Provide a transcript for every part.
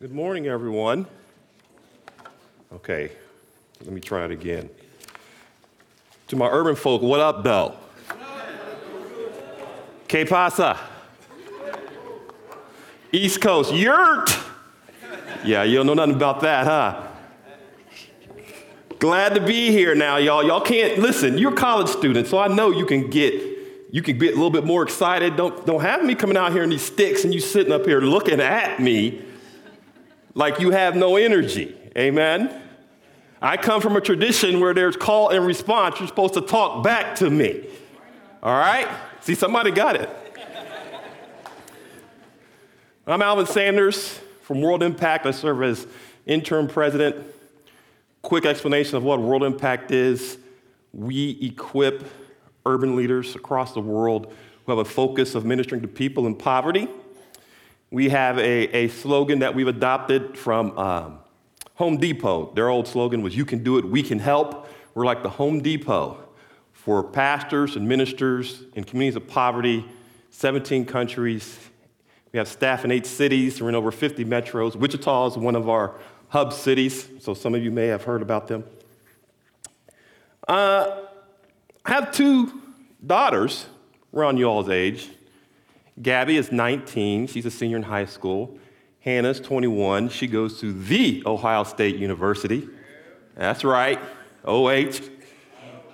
Good morning, everyone. Okay, let me try it again. To my urban folk, what up, though? Que pasa? East Coast, yurt. Yeah, you don't know nothing about that, huh? Glad to be here now, y'all. Y'all can't listen. You're college students, so I know you can get you can get a little bit more excited. Don't don't have me coming out here in these sticks and you sitting up here looking at me like you have no energy. Amen. I come from a tradition where there's call and response. You're supposed to talk back to me. All right? See, somebody got it. I'm Alvin Sanders from World Impact. I serve as interim president. Quick explanation of what World Impact is we equip urban leaders across the world who have a focus of ministering to people in poverty. We have a, a slogan that we've adopted from um, Home Depot. Their old slogan was, You can do it, we can help. We're like the Home Depot for pastors and ministers in communities of poverty, 17 countries. We have staff in eight cities. We're in over 50 metros. Wichita is one of our hub cities, so some of you may have heard about them. Uh, I have two daughters around y'all's age. Gabby is 19, she's a senior in high school. Hannah's 21, she goes to the Ohio State University. That's right, OH.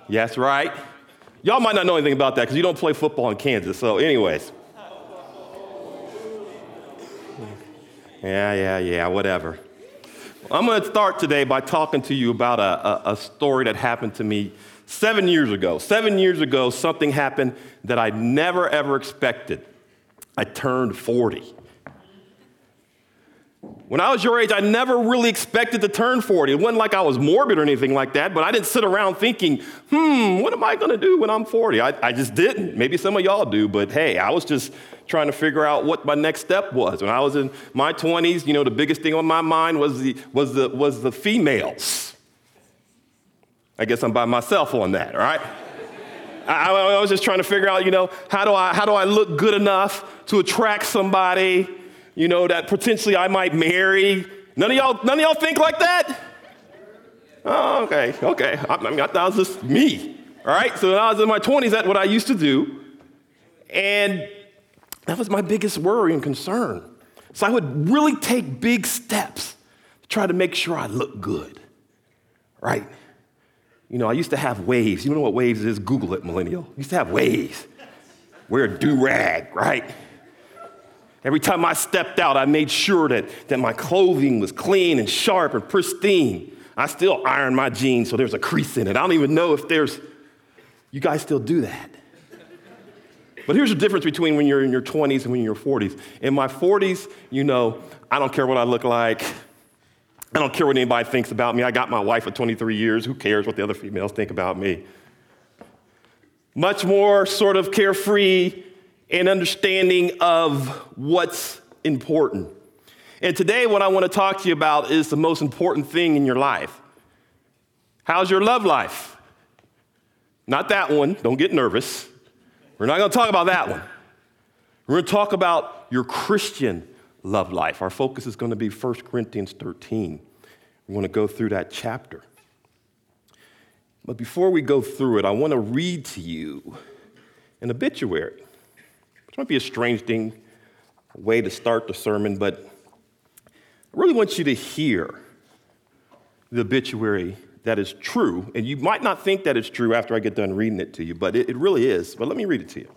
That's right. Y'all might not know anything about that because you don't play football in Kansas. So, anyways. Yeah, yeah, yeah, whatever. I'm going to start today by talking to you about a, a, a, story that happened to me seven years ago. Seven years ago, something happened that I never ever expected. I turned 40. When I was your age, I never really expected to turn 40. It wasn't like I was morbid or anything like that, but I didn't sit around thinking, hmm, what am I gonna do when I'm 40? I, I just didn't. Maybe some of y'all do, but hey, I was just trying to figure out what my next step was. When I was in my 20s, you know, the biggest thing on my mind was the, was the, was the females. I guess I'm by myself on that, all right? I, I was just trying to figure out, you know, how do I, how do I look good enough to attract somebody, you know, that potentially I might marry? None of y'all, none of y'all think like that? Oh, okay, okay. I, I mean, I thought it was just me. All right, so when I was in my 20s, that's what I used to do. And that was my biggest worry and concern. So I would really take big steps to try to make sure I look good, right? You know, I used to have waves. You know what waves is? Google it, millennial. I used to have waves. Wear a do rag, right? Every time I stepped out, I made sure that, that my clothing was clean and sharp and pristine. I still iron my jeans so there's a crease in it. I don't even know if there's, you guys still do that. But here's the difference between when you're in your 20s and when you're in your 40s. In my 40s, you know, I don't care what I look like. I don't care what anybody thinks about me. I got my wife for 23 years. Who cares what the other females think about me? Much more sort of carefree and understanding of what's important. And today, what I want to talk to you about is the most important thing in your life. How's your love life? Not that one. Don't get nervous. We're not going to talk about that one. We're going to talk about your Christian love life. Our focus is going to be 1 Corinthians 13. We want to go through that chapter. But before we go through it, I want to read to you an obituary, which might be a strange thing, a way to start the sermon, but I really want you to hear the obituary that is true. And you might not think that it's true after I get done reading it to you, but it, it really is. But let me read it to you.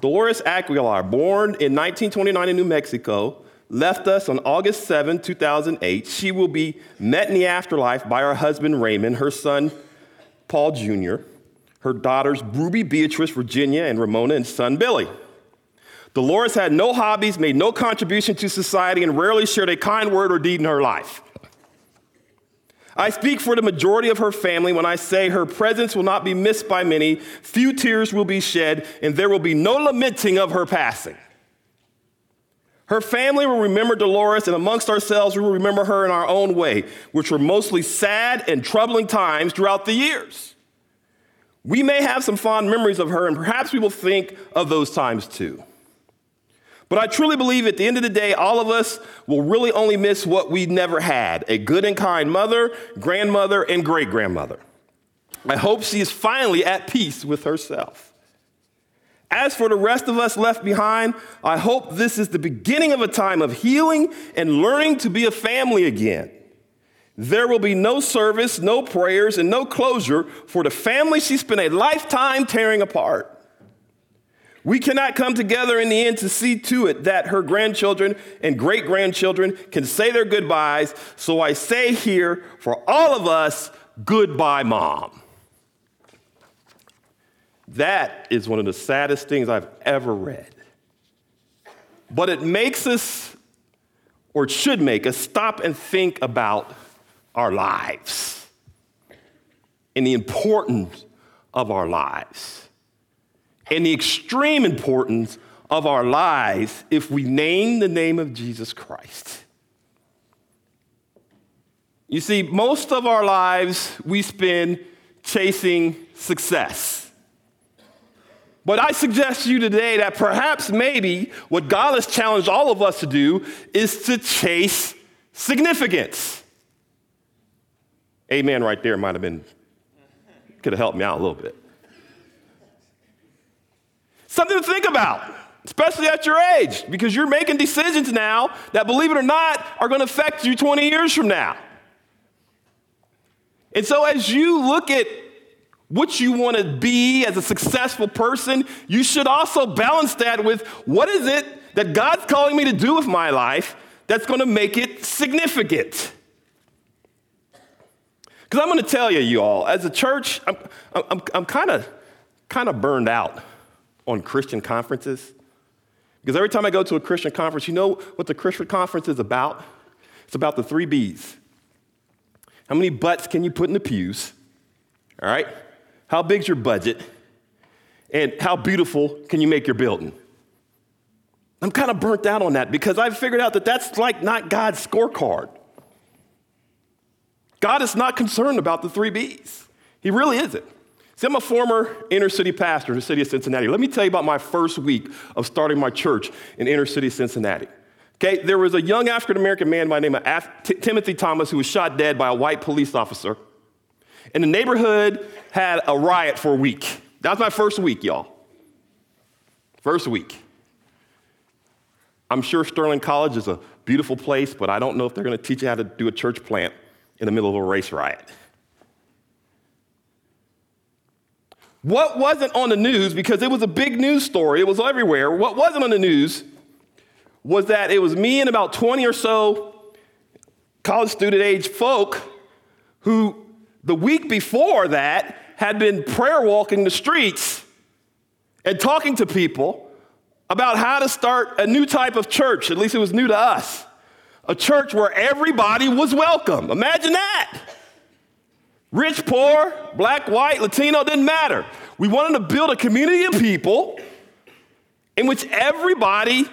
Dolores Aguilar, born in 1929 in New Mexico, left us on August 7, 2008. She will be met in the afterlife by her husband Raymond, her son Paul Jr., her daughters Ruby Beatrice, Virginia, and Ramona, and son Billy. Dolores had no hobbies, made no contribution to society, and rarely shared a kind word or deed in her life. I speak for the majority of her family when I say her presence will not be missed by many, few tears will be shed, and there will be no lamenting of her passing. Her family will remember Dolores, and amongst ourselves, we will remember her in our own way, which were mostly sad and troubling times throughout the years. We may have some fond memories of her, and perhaps we will think of those times too. But I truly believe at the end of the day, all of us will really only miss what we never had a good and kind mother, grandmother, and great grandmother. I hope she is finally at peace with herself. As for the rest of us left behind, I hope this is the beginning of a time of healing and learning to be a family again. There will be no service, no prayers, and no closure for the family she spent a lifetime tearing apart. We cannot come together in the end to see to it that her grandchildren and great grandchildren can say their goodbyes. So I say here for all of us, goodbye, mom. That is one of the saddest things I've ever read. But it makes us, or should make us, stop and think about our lives and the importance of our lives and the extreme importance of our lives if we name the name of Jesus Christ. You see, most of our lives we spend chasing success. But I suggest to you today that perhaps maybe what God has challenged all of us to do is to chase significance. Amen, right there might have been, could have helped me out a little bit. Something to think about, especially at your age, because you're making decisions now that, believe it or not, are going to affect you 20 years from now. And so, as you look at what you want to be as a successful person, you should also balance that with what is it that God's calling me to do with my life that's going to make it significant. Because I'm going to tell you, you all, as a church, I'm, I'm, I'm kind of kind of burned out on Christian conferences. Because every time I go to a Christian conference, you know what the Christian conference is about? It's about the three B's. How many butts can you put in the pews? All right? How big's your budget? And how beautiful can you make your building? I'm kind of burnt out on that because I've figured out that that's like not God's scorecard. God is not concerned about the three B's. He really isn't. See, I'm a former inner city pastor in the city of Cincinnati. Let me tell you about my first week of starting my church in inner city Cincinnati. Okay, there was a young African American man by the name of Af- T- Timothy Thomas who was shot dead by a white police officer. And the neighborhood had a riot for a week. That was my first week, y'all. First week. I'm sure Sterling College is a beautiful place, but I don't know if they're going to teach you how to do a church plant in the middle of a race riot. What wasn't on the news, because it was a big news story, it was everywhere, what wasn't on the news was that it was me and about 20 or so college student age folk who, the week before that, had been prayer walking the streets and talking to people about how to start a new type of church. At least it was new to us. A church where everybody was welcome. Imagine that. Rich, poor, black, white, Latino, didn't matter. We wanted to build a community of people in which everybody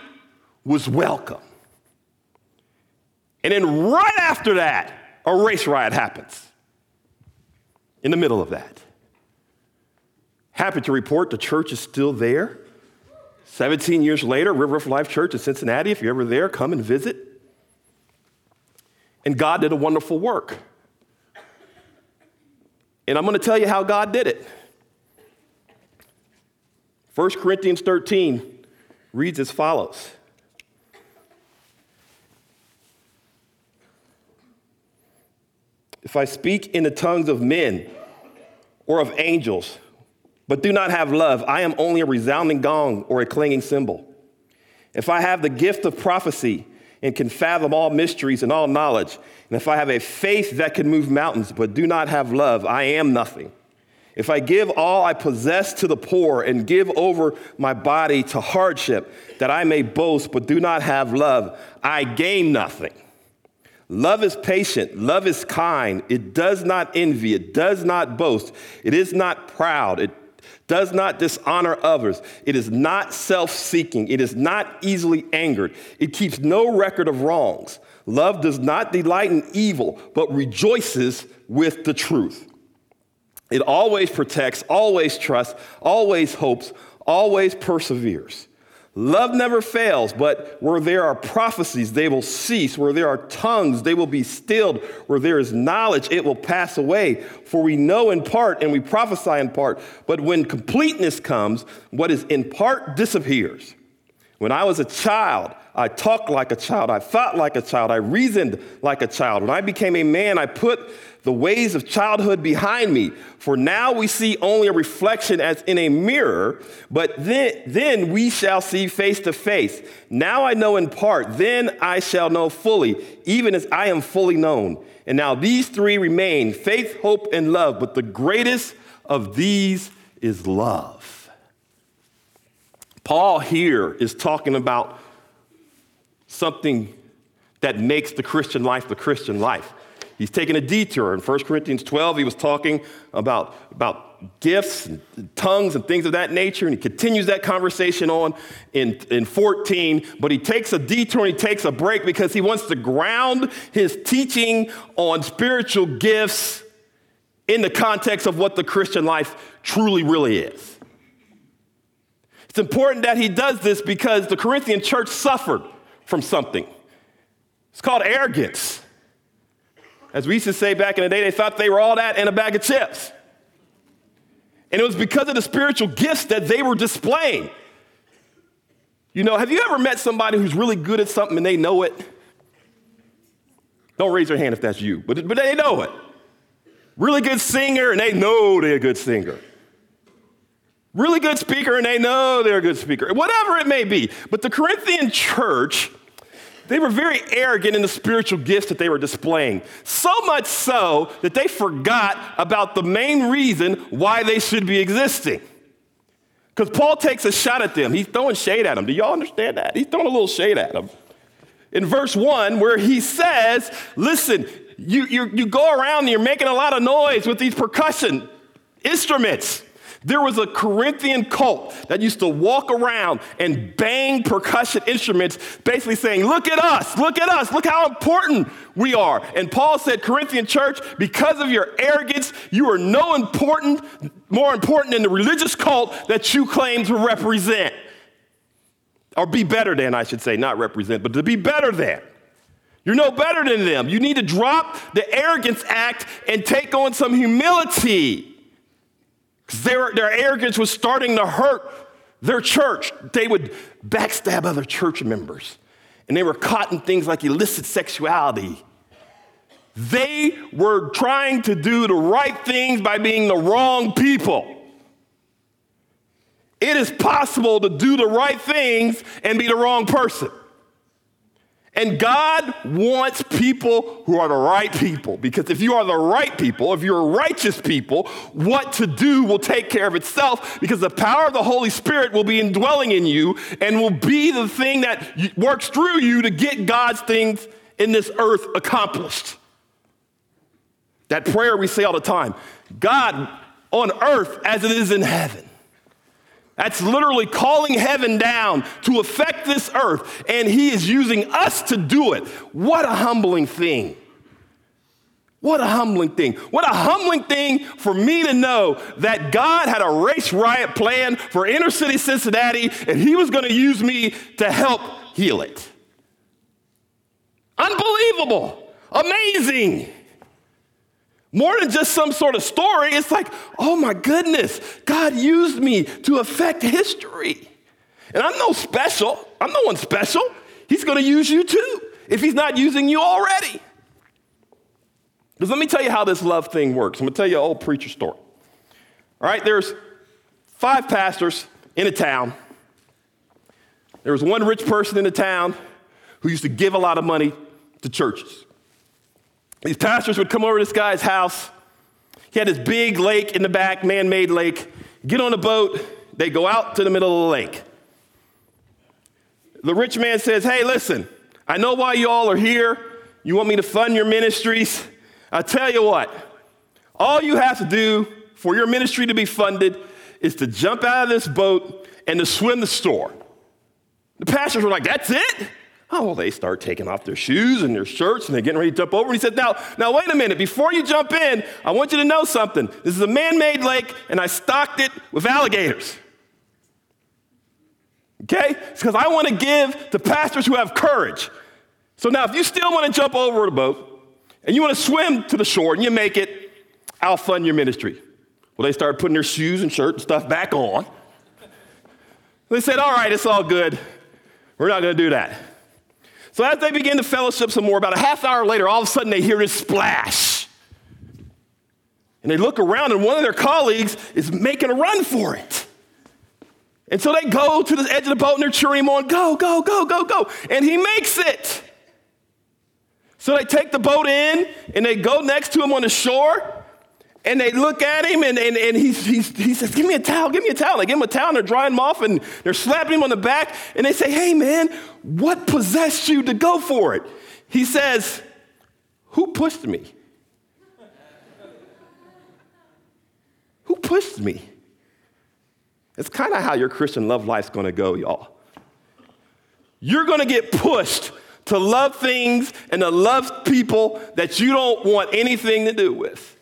was welcome. And then right after that, a race riot happens. In the middle of that. Happy to report the church is still there. 17 years later, River of Life Church in Cincinnati, if you're ever there, come and visit. And God did a wonderful work. And I'm going to tell you how God did it. 1 Corinthians 13 reads as follows If I speak in the tongues of men or of angels, but do not have love, I am only a resounding gong or a clanging cymbal. If I have the gift of prophecy and can fathom all mysteries and all knowledge, and if I have a faith that can move mountains but do not have love, I am nothing. If I give all I possess to the poor and give over my body to hardship that I may boast but do not have love, I gain nothing. Love is patient, love is kind, it does not envy, it does not boast, it is not proud, it does not dishonor others, it is not self seeking, it is not easily angered, it keeps no record of wrongs. Love does not delight in evil, but rejoices with the truth. It always protects, always trusts, always hopes, always perseveres. Love never fails, but where there are prophecies, they will cease. Where there are tongues, they will be stilled. Where there is knowledge, it will pass away. For we know in part and we prophesy in part. But when completeness comes, what is in part disappears. When I was a child, I talked like a child. I thought like a child. I reasoned like a child. When I became a man, I put the ways of childhood behind me. For now we see only a reflection as in a mirror, but then, then we shall see face to face. Now I know in part, then I shall know fully, even as I am fully known. And now these three remain faith, hope, and love, but the greatest of these is love. Paul here is talking about something that makes the Christian life the Christian life. He's taking a detour. In 1 Corinthians 12, he was talking about, about gifts and tongues and things of that nature, and he continues that conversation on in, in 14, but he takes a detour and he takes a break because he wants to ground his teaching on spiritual gifts in the context of what the Christian life truly really is. It's important that he does this because the Corinthian church suffered from something. It's called arrogance. As we used to say back in the day, they thought they were all that and a bag of chips. And it was because of the spiritual gifts that they were displaying. You know, have you ever met somebody who's really good at something and they know it? Don't raise your hand if that's you, but, but they know it. Really good singer and they know they're a good singer. Really good speaker and they know they're a good speaker. Whatever it may be. But the Corinthian church they were very arrogant in the spiritual gifts that they were displaying. So much so that they forgot about the main reason why they should be existing. Because Paul takes a shot at them. He's throwing shade at them. Do y'all understand that? He's throwing a little shade at them. In verse 1, where he says, Listen, you, you, you go around and you're making a lot of noise with these percussion instruments. There was a Corinthian cult that used to walk around and bang percussion instruments, basically saying, Look at us, look at us, look how important we are. And Paul said, Corinthian church, because of your arrogance, you are no important, more important than the religious cult that you claim to represent. Or be better than, I should say, not represent, but to be better than. You're no better than them. You need to drop the arrogance act and take on some humility. Their, their arrogance was starting to hurt their church. They would backstab other church members, and they were caught in things like illicit sexuality. They were trying to do the right things by being the wrong people. It is possible to do the right things and be the wrong person. And God wants people who are the right people because if you are the right people, if you're righteous people, what to do will take care of itself because the power of the Holy Spirit will be indwelling in you and will be the thing that works through you to get God's things in this earth accomplished. That prayer we say all the time God on earth as it is in heaven. That's literally calling heaven down to affect this earth, and He is using us to do it. What a humbling thing. What a humbling thing. What a humbling thing for me to know that God had a race riot plan for inner city Cincinnati, and He was going to use me to help heal it. Unbelievable. Amazing. More than just some sort of story, it's like, oh my goodness, God used me to affect history. And I'm no special, I'm no one special. He's gonna use you too, if He's not using you already. Because let me tell you how this love thing works. I'm gonna tell you an old preacher story. All right, there's five pastors in a town. There was one rich person in the town who used to give a lot of money to churches. These pastors would come over to this guy's house. He had this big lake in the back, man made lake. Get on a boat, they go out to the middle of the lake. The rich man says, Hey, listen, I know why you all are here. You want me to fund your ministries? I tell you what, all you have to do for your ministry to be funded is to jump out of this boat and to swim the store. The pastors were like, That's it? Oh, they start taking off their shoes and their shirts and they're getting ready to jump over. And he said, now, now, wait a minute. Before you jump in, I want you to know something. This is a man made lake, and I stocked it with alligators. Okay? It's because I want to give to pastors who have courage. So now, if you still want to jump over the boat and you want to swim to the shore and you make it, I'll fund your ministry. Well, they started putting their shoes and shirt and stuff back on. They said, All right, it's all good. We're not going to do that. So as they begin to fellowship some more, about a half hour later, all of a sudden they hear this splash. And they look around, and one of their colleagues is making a run for it. And so they go to the edge of the boat and they're cheering him on, go, go, go, go, go. And he makes it. So they take the boat in and they go next to him on the shore and they look at him and, and, and he's, he's, he says, Give me a towel, give me a towel. They give him a towel and they're drying him off and they're slapping him on the back and they say, Hey man, what possessed you to go for it? He says, Who pushed me? Who pushed me? It's kind of how your Christian love life's gonna go, y'all. You're gonna get pushed to love things and to love people that you don't want anything to do with.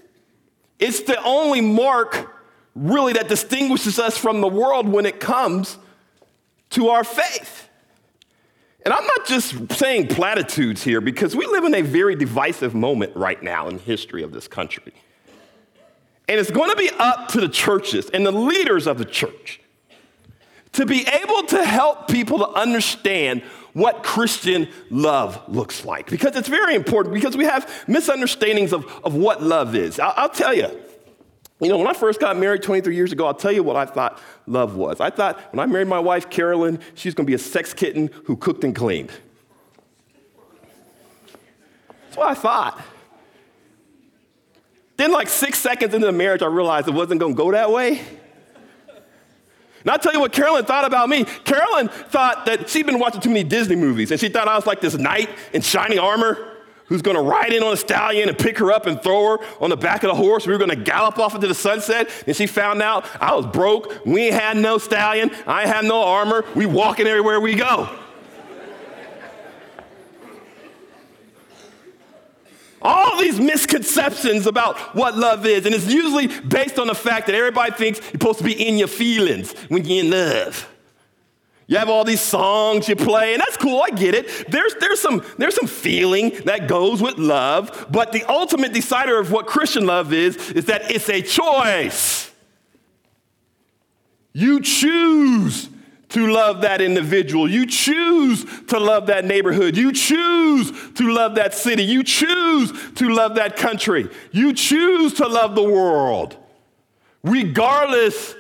It's the only mark, really, that distinguishes us from the world when it comes to our faith. And I'm not just saying platitudes here because we live in a very divisive moment right now in the history of this country. And it's going to be up to the churches and the leaders of the church to be able to help people to understand what Christian love looks like. Because it's very important, because we have misunderstandings of, of what love is. I'll, I'll tell you, you know, when I first got married 23 years ago, I'll tell you what I thought love was. I thought when I married my wife, Carolyn, she's gonna be a sex kitten who cooked and cleaned. That's what I thought. Then, like six seconds into the marriage, I realized it wasn't gonna go that way. And I'll tell you what Carolyn thought about me. Carolyn thought that she'd been watching too many Disney movies, and she thought I was like this knight in shiny armor who's gonna ride in on a stallion and pick her up and throw her on the back of the horse. We were gonna gallop off into the sunset. And she found out I was broke. We had no stallion. I had no armor. We walking everywhere we go. All these misconceptions about what love is. And it's usually based on the fact that everybody thinks you're supposed to be in your feelings when you're in love. You have all these songs you play, and that's cool, I get it. There's, there's, some, there's some feeling that goes with love, but the ultimate decider of what Christian love is, is that it's a choice. You choose to love that individual. You choose to love that neighborhood. You choose to love that city. You choose to love that country. You choose to love the world, regardless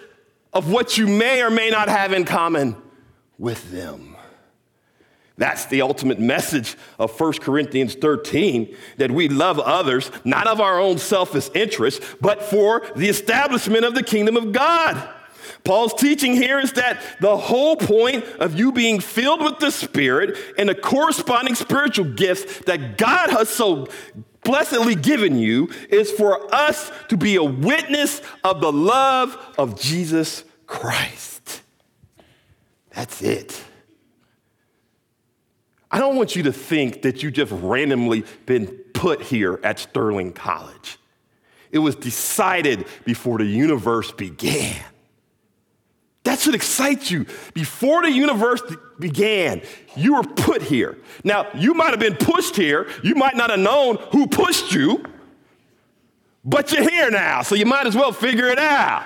of what you may or may not have in common with them. That's the ultimate message of 1 Corinthians 13 that we love others, not of our own selfish interest, but for the establishment of the kingdom of God. Paul's teaching here is that the whole point of you being filled with the Spirit and the corresponding spiritual gifts that God has so blessedly given you is for us to be a witness of the love of Jesus Christ. That's it. I don't want you to think that you just randomly been put here at Sterling College. It was decided before the universe began. That should excite you. Before the universe began, you were put here. Now, you might have been pushed here. You might not have known who pushed you, but you're here now, so you might as well figure it out.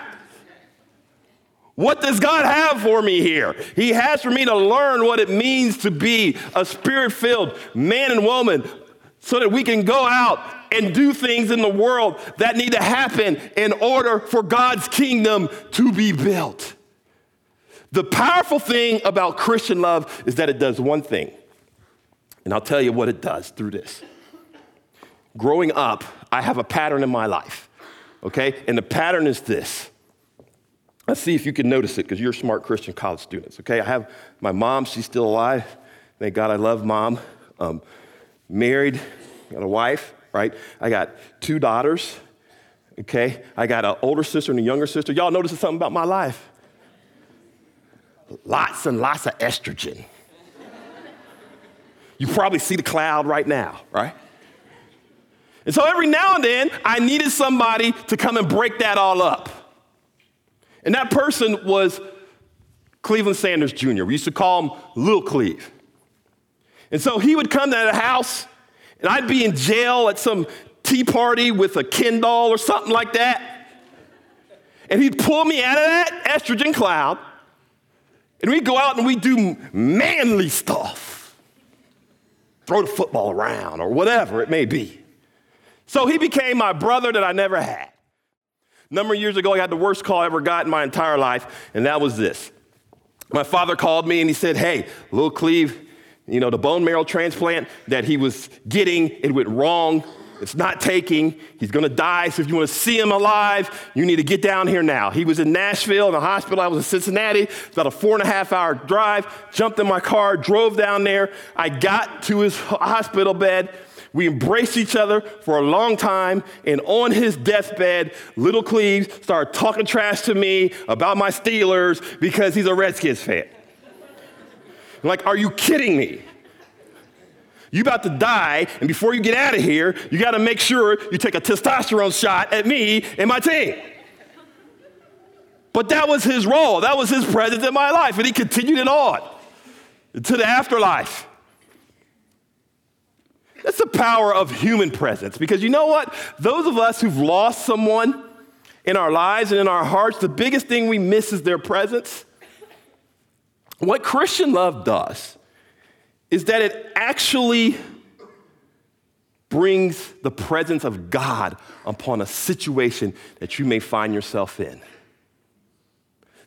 What does God have for me here? He has for me to learn what it means to be a spirit filled man and woman so that we can go out and do things in the world that need to happen in order for God's kingdom to be built. The powerful thing about Christian love is that it does one thing. And I'll tell you what it does through this. Growing up, I have a pattern in my life, okay? And the pattern is this. Let's see if you can notice it because you're smart Christian college students, okay? I have my mom, she's still alive. Thank God I love mom. Um, married, got a wife, right? I got two daughters, okay? I got an older sister and a younger sister. Y'all notice something about my life? Lots and lots of estrogen. You probably see the cloud right now, right? And so every now and then, I needed somebody to come and break that all up. And that person was Cleveland Sanders Jr. We used to call him Lil Cleve. And so he would come to the house, and I'd be in jail at some tea party with a Ken doll or something like that. And he'd pull me out of that estrogen cloud, and we'd go out and we'd do manly stuff. Throw the football around or whatever it may be. So he became my brother that I never had. A number of years ago, I had the worst call I ever got in my entire life, and that was this. My father called me and he said, Hey, Lil Cleve, you know, the bone marrow transplant that he was getting, it went wrong. It's not taking. He's going to die. So if you want to see him alive, you need to get down here now. He was in Nashville in the hospital. I was in Cincinnati. It's about a four and a half hour drive. Jumped in my car, drove down there. I got to his hospital bed. We embraced each other for a long time, and on his deathbed, little Cleve started talking trash to me about my Steelers because he's a Redskins fan. like, are you kidding me? You about to die, and before you get out of here, you got to make sure you take a testosterone shot at me and my team. But that was his role. That was his presence in my life, and he continued it on to the afterlife. That's the power of human presence. Because you know what? Those of us who've lost someone in our lives and in our hearts, the biggest thing we miss is their presence. What Christian love does is that it actually brings the presence of God upon a situation that you may find yourself in.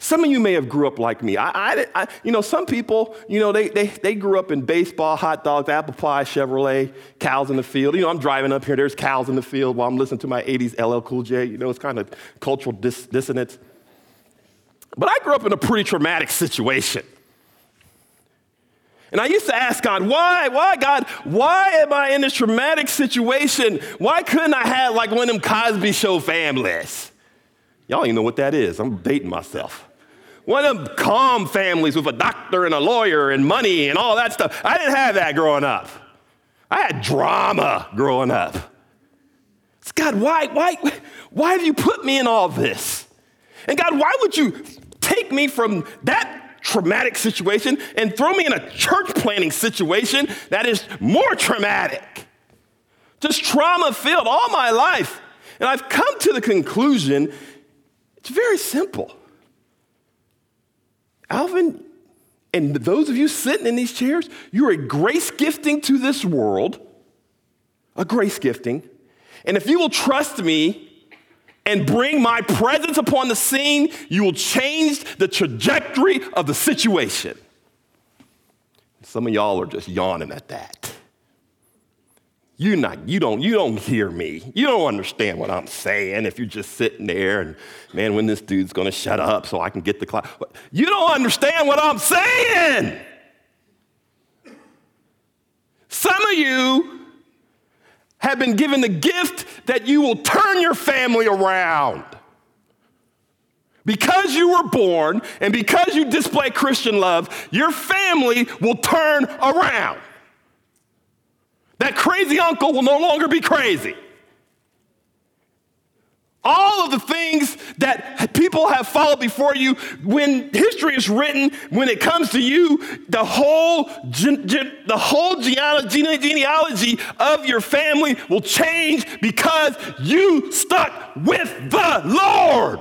Some of you may have grew up like me. I, I, I, you know, some people, you know, they, they, they grew up in baseball, hot dogs, apple pie, Chevrolet, cows in the field. You know, I'm driving up here, there's cows in the field while I'm listening to my 80s LL Cool J. You know, it's kind of cultural dis- dissonance. But I grew up in a pretty traumatic situation. And I used to ask God, why, why, God, why am I in this traumatic situation? Why couldn't I have like one of them Cosby Show families? Y'all even know what that is. I'm dating myself. One of them calm families with a doctor and a lawyer and money and all that stuff. I didn't have that growing up. I had drama growing up. It's God, why, why, why have you put me in all this? And God, why would you take me from that traumatic situation and throw me in a church planting situation that is more traumatic? Just trauma filled all my life. And I've come to the conclusion it's very simple. Alvin, and those of you sitting in these chairs, you're a grace gifting to this world, a grace gifting. And if you will trust me and bring my presence upon the scene, you will change the trajectory of the situation. Some of y'all are just yawning at that. You not, you don't, you don't hear me. You don't understand what I'm saying if you're just sitting there and man, when this dude's gonna shut up so I can get the class. You don't understand what I'm saying. Some of you have been given the gift that you will turn your family around. Because you were born and because you display Christian love, your family will turn around. That crazy uncle will no longer be crazy. All of the things that people have followed before you, when history is written, when it comes to you, the whole, the whole genealogy of your family will change because you stuck with the Lord.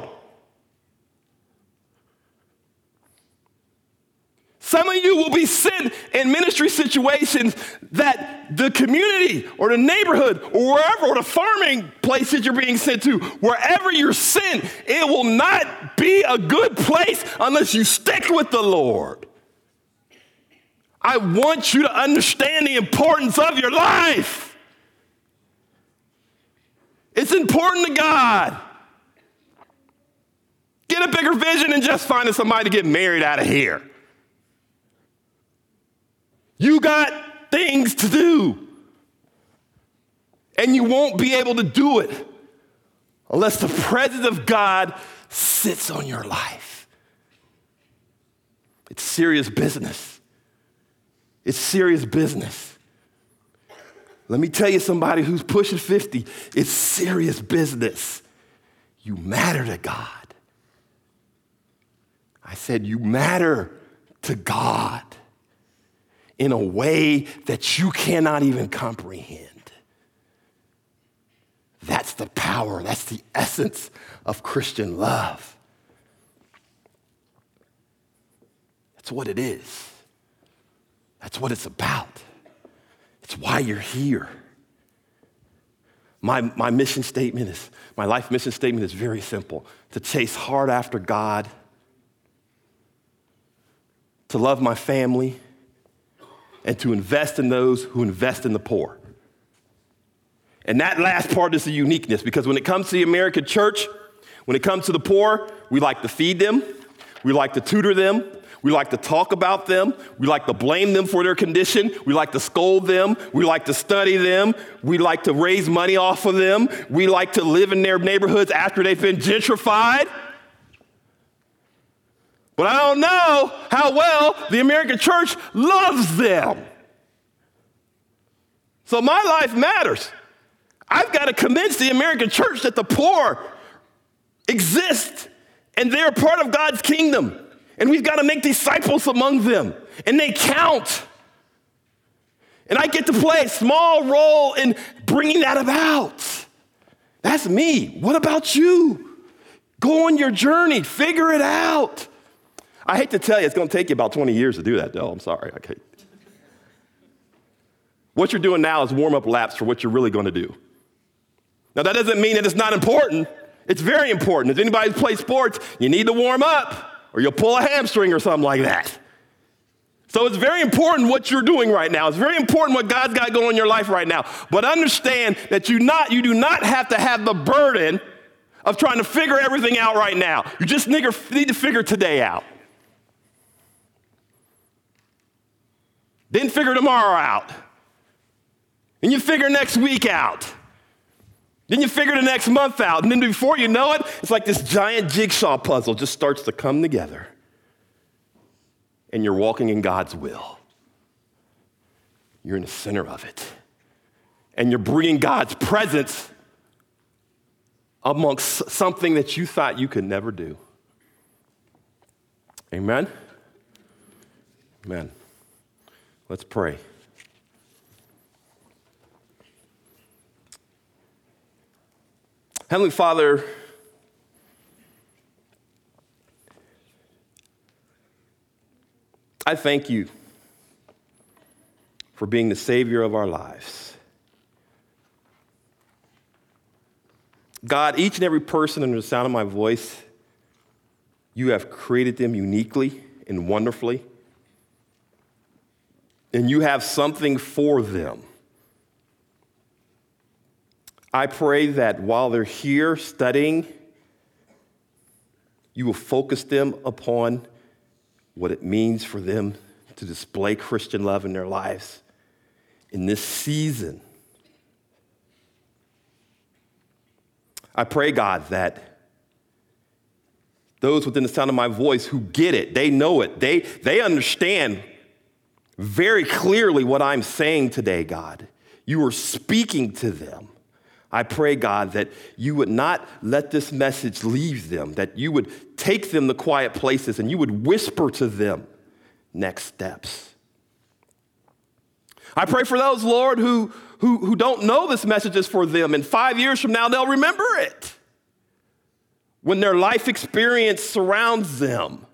Some of you will be sent in ministry situations that the community or the neighborhood or wherever, or the farming place that you're being sent to, wherever you're sent, it will not be a good place unless you stick with the Lord. I want you to understand the importance of your life. It's important to God. Get a bigger vision than just finding somebody to get married out of here. You got things to do. And you won't be able to do it unless the presence of God sits on your life. It's serious business. It's serious business. Let me tell you, somebody who's pushing 50, it's serious business. You matter to God. I said, You matter to God in a way that you cannot even comprehend. That's the power, that's the essence of Christian love. That's what it is. That's what it's about. It's why you're here. My, my mission statement is, my life mission statement is very simple to chase hard after God, to love my family, and to invest in those who invest in the poor. And that last part is the uniqueness because when it comes to the American church, when it comes to the poor, we like to feed them, we like to tutor them, we like to talk about them. We like to blame them for their condition. We like to scold them. We like to study them. We like to raise money off of them. We like to live in their neighborhoods after they've been gentrified. But I don't know how well the American church loves them. So my life matters. I've got to convince the American church that the poor exist and they're part of God's kingdom. And we've got to make disciples among them, and they count. And I get to play a small role in bringing that about. That's me. What about you? Go on your journey, figure it out. I hate to tell you, it's going to take you about 20 years to do that, though. I'm sorry. What you're doing now is warm up laps for what you're really going to do. Now, that doesn't mean that it's not important. It's very important. If anybody plays sports, you need to warm up or you'll pull a hamstring or something like that. So it's very important what you're doing right now. It's very important what God's got going in your life right now. But understand that you not you do not have to have the burden of trying to figure everything out right now. You just need to figure today out. Then figure tomorrow out. And you figure next week out. Then you figure the next month out. And then before you know it, it's like this giant jigsaw puzzle just starts to come together. And you're walking in God's will. You're in the center of it. And you're bringing God's presence amongst something that you thought you could never do. Amen? Amen. Let's pray. Heavenly Father, I thank you for being the Savior of our lives. God, each and every person under the sound of my voice, you have created them uniquely and wonderfully. And you have something for them. I pray that while they're here studying, you will focus them upon what it means for them to display Christian love in their lives in this season. I pray, God, that those within the sound of my voice who get it, they know it, they, they understand very clearly what I'm saying today, God. You are speaking to them. I pray, God, that you would not let this message leave them, that you would take them to quiet places and you would whisper to them next steps. I pray for those, Lord, who, who, who don't know this message is for them, and five years from now, they'll remember it when their life experience surrounds them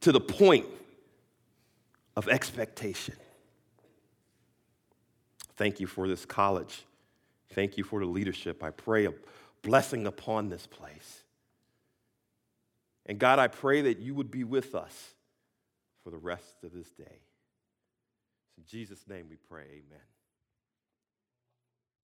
to the point of expectation. Thank you for this college. Thank you for the leadership. I pray a blessing upon this place. And God, I pray that you would be with us for the rest of this day. In Jesus' name we pray, amen.